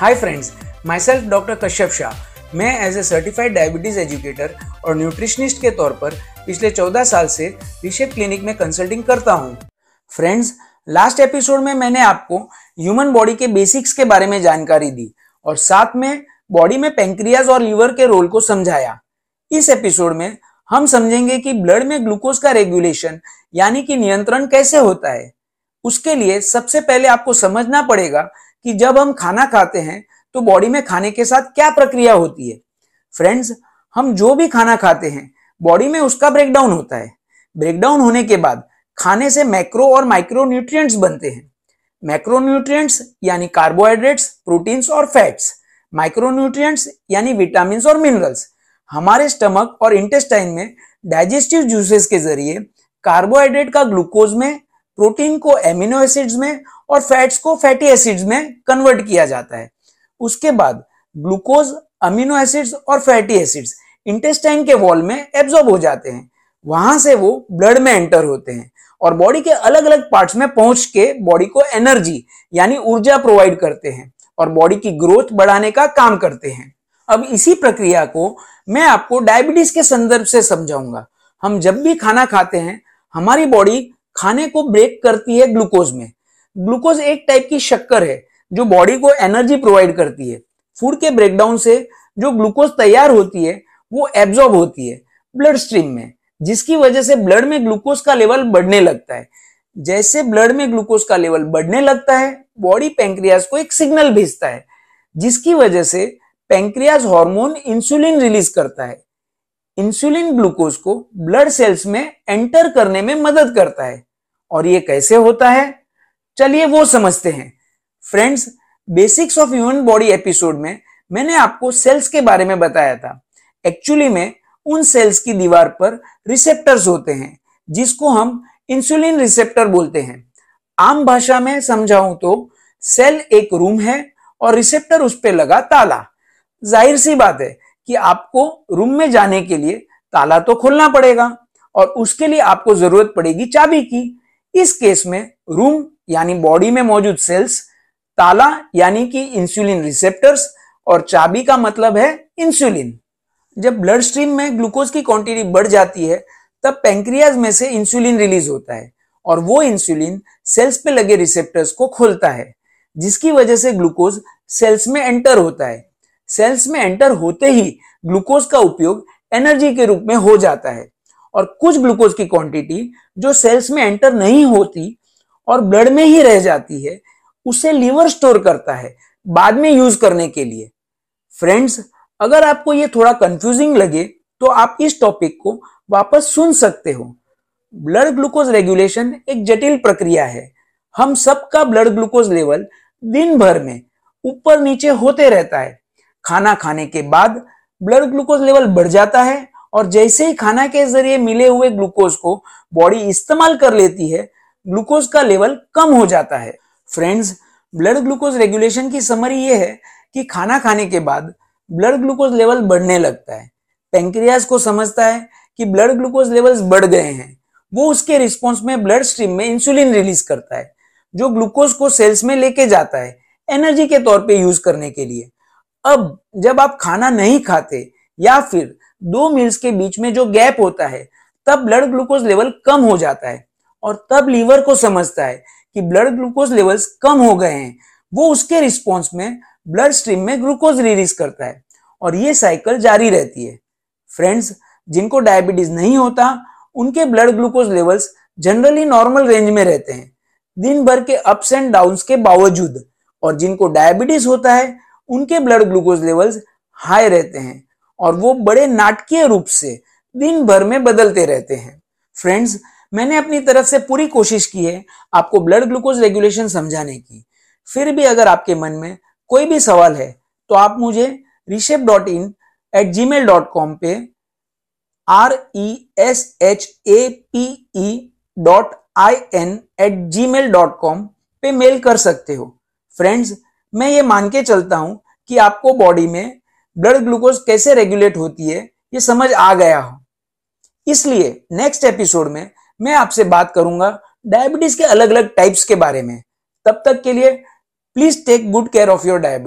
Hi friends myself doctor Kashyap Shah मैं as a certified diabetes educator और nutritionist के तौर पर पिछले 14 साल से रिशेप क्लिनिक में कंसल्टिंग करता हूँ। फ्रेंड्स लास्ट एपिसोड में मैंने आपको ह्यूमन बॉडी के बेसिक्स के बारे में जानकारी दी और साथ में बॉडी में पेंक्रियाज और लीवर के रोल को समझाया। इस एपिसोड में हम समझेंगे कि ब्लड में ग्लूकोज का रेगुलेशन यानी कि नियंत्रण कैसे होता है। उसके लिए सबसे पहले आपको समझना पड़ेगा कि जब हम खाना खाते हैं तो बॉडी में खाने के साथ क्या प्रक्रिया होती है? फ्रेंड्स हम जो भी खाना खाते हैं बॉडी में उसका ब्रेकडाउन होता है। ब्रेकडाउन होने के बाद खाने से मैक्रो और माइक्रो न्यूट्रिएंट्स बनते हैं। मैक्रो यानी कार्बोहाइड्रेट्स प्रोटीन्स और फैट्स माइक्रो यानी विटामिन और मिनरल्स हमारे स्टमक और इंटेस्टाइन में डाइजेस्टिव जूसेस के ज़रिए कार्बोहाइड्रेट का ग्लूकोज में प्रोटीन को एमिनो एसिड्स में और फैट्स को फैटी एसिड्स में कन्वर्ट किया जाता है। उसके बाद ग्लूकोज, अमीनो एसिड्स और फैटी एसिड्स इंटेस्टाइन के वॉल में एब्जॉर्ब हो जाते हैं। वहाँ से वो ब्लड में एंटर होते हैं और बॉडी के अलग अलग पार्ट्स में पहुँच के बॉडी को एनर्जी यानी ऊर्जा प्रोवाइड करते हैं और बॉडी की ग्रोथ बढ़ाने का काम करते हैं। अब इसी प्रक्रिया को मैं आपको डायबिटीज़ के संदर्भ से समझाऊँगा। हम जब भी खाना खाते हैं, हमारी बॉडी खाने को ब्रेक करती है ग्लूकोज में। ग्लूकोज एक टाइप की शक्कर है, जो बॉडी को एनर्जी प्रोवाइड करती है। फ़ूड के ब्रेकडाउन से जो ग्लूकोज तैयार होती है, वो एब्जॉर्ब होती है ब्लड स्ट्रीम में, जिसकी वजह से ब्लड में ग्लूकोज का लेवल बढ़ने लगता है। जैसे ब्लड में ग्लूकोज का लेवल बढ़ने लगता है बॉडी पेंक्रियाज को एक सिग्नल भेजता है, जिसकी वजह से पेंक्रियाज हार्मोन इंसुलिन रिलीज़ करता है। इंसुलिन ग्लूकोज को ब्लड सेल्स में एंटर करने में मदद करता है। और ये कैसे होता है? चलिए वो समझते हैं। Friends basics of human body episode में मैंने आपको सेल्स के बारे में बताया था। एक्चुअली में उन सेल्स की दीवार पर रिसेप्टर्स होते हैं, जिसको हम इंसुलिन रिसेप्टर बोलते हैं। आम भाषा में समझाऊं तो सेल एक रूम है और रिसेप्टर उस पर लगा ताला। ज़ाहिर सी बात है कि आपको रूम में जाने के लिए ताला तो खोलना पड़ेगा और उसके लिए आपको ज़रूरत पड़ेगी चाबी की। इस केस में रूम यानी बॉडी में मौजूद सेल्स, ताला यानी कि इंसुलिन रिसेप्टर्स और चाबी का मतलब है इंसुलिन जब ब्लड स्ट्रीम में ग्लूकोज की क्वांटिटी बढ़ जाती है, तब पेंक्रियाज में से इंसुलिन रिलीज़ होता है और वो इंसुलिन सेल्स पे लगे रिसेप्टर्स को खोलता है, जिसकी वजह से ग्लूकोज सेल्स में एंटर होता है। सेल्स में एंटर होते ही ग्लूकोज का उपयोग एनर्जी के रूप में हो जाता है। और कुछ ग्लूकोज की क्वांटिटी जो सेल्स में एंटर नहीं होती और ब्लड में ही रह जाती है, उसे लीवर स्टोर करता है बाद में यूज़ करने के लिए। फ्रेंड्स अगर आपको ये थोड़ा कंफ्यूजिंग लगे तो आप इस टॉपिक को वापस सुन सकते हो। ब्लड ग्लूकोज रेगुलेशन एक जटिल प्रक्रिया है। हम सबका ब्लड ग्लूकोज लेवल दिन भर में ऊपर नीचे होते रहता है। खाना खाने के बाद ब्लड ग्लूकोज लेवल बढ़ जाता है और जैसे ही खाना के ज़रिए मिले हुए ग्लूकोज को बॉडी इस्तेमाल कर लेती है, ग्लूकोज का लेवल कम हो जाता है। फ्रेंड्स, ब्लड ग्लूकोज रेगुलेशन की समरी ये है कि खाना खाने के बाद ब्लड ग्लूकोज लेवल बढ़ने लगता है। पेंक्रियाज को समझता है कि ब्लड ग्लूकोज लेवल्स बढ़ गए हैं। वो उसके रिस्पॉन्स में ब्लड स्ट्रीम में इंसुलिन रिलीज़ करता है, जो ग्लूकोज को सेल्स में लेके जाता है एनर्जी के तौर पे यूज़ करने के लिए। अब जब आप खाना नहीं खाते या फिर दो मील्स के बीच में जो गैप होता है, तब ब्लड ग्लूकोज लेवल कम हो जाता है और तब लीवर को समझता है कि ब्लड ग्लूकोज लेवल्स कम हो गए हैं। वो उसके रिस्पॉन्स में ब्लड स्ट्रीम में ग्लूकोज रिलीज़ करता है और ये साइकिल जारी रहती है। फ्रेंड्स जिनको डायबिटीज़ नहीं होता, उनके blood glucose levels generally normal range में रहते हैं। दिन भर के अप्स एंड डाउन्स के बावजूद और जिनको डायबिटीज़ होता है, उनके ब्लड ग्लूकोज लेवल्स हाई रहते हैं। और वो बड़े नाटकीय रूप से दिन भर में बदलते रहते हैं। फ्रेंड्स मैंने अपनी तरफ़ से पूरी कोशिश की है आपको ब्लड ग्लूकोज रेगुलेशन समझाने की। फिर भी अगर आपके मन में कोई भी सवाल है तो आप मुझे reshape dot in at Gmail dot com पे R E S H A P E dot I N at Gmail dot com पे मेल कर सकते हो। फ्रेंड्स मैं ये मान के चलता हूँ कि आपको बॉडी में ब्लड ग्लूकोज कैसे रेगुलेट होती है, ये समझ आ गया हो। इसलिए नेक्स्ट एपिसोड में मैं आपसे बात करूँगा डायबिटीज़ के अलग अलग टाइप्स के बारे में। तब तक के लिए please take good care of your diabetes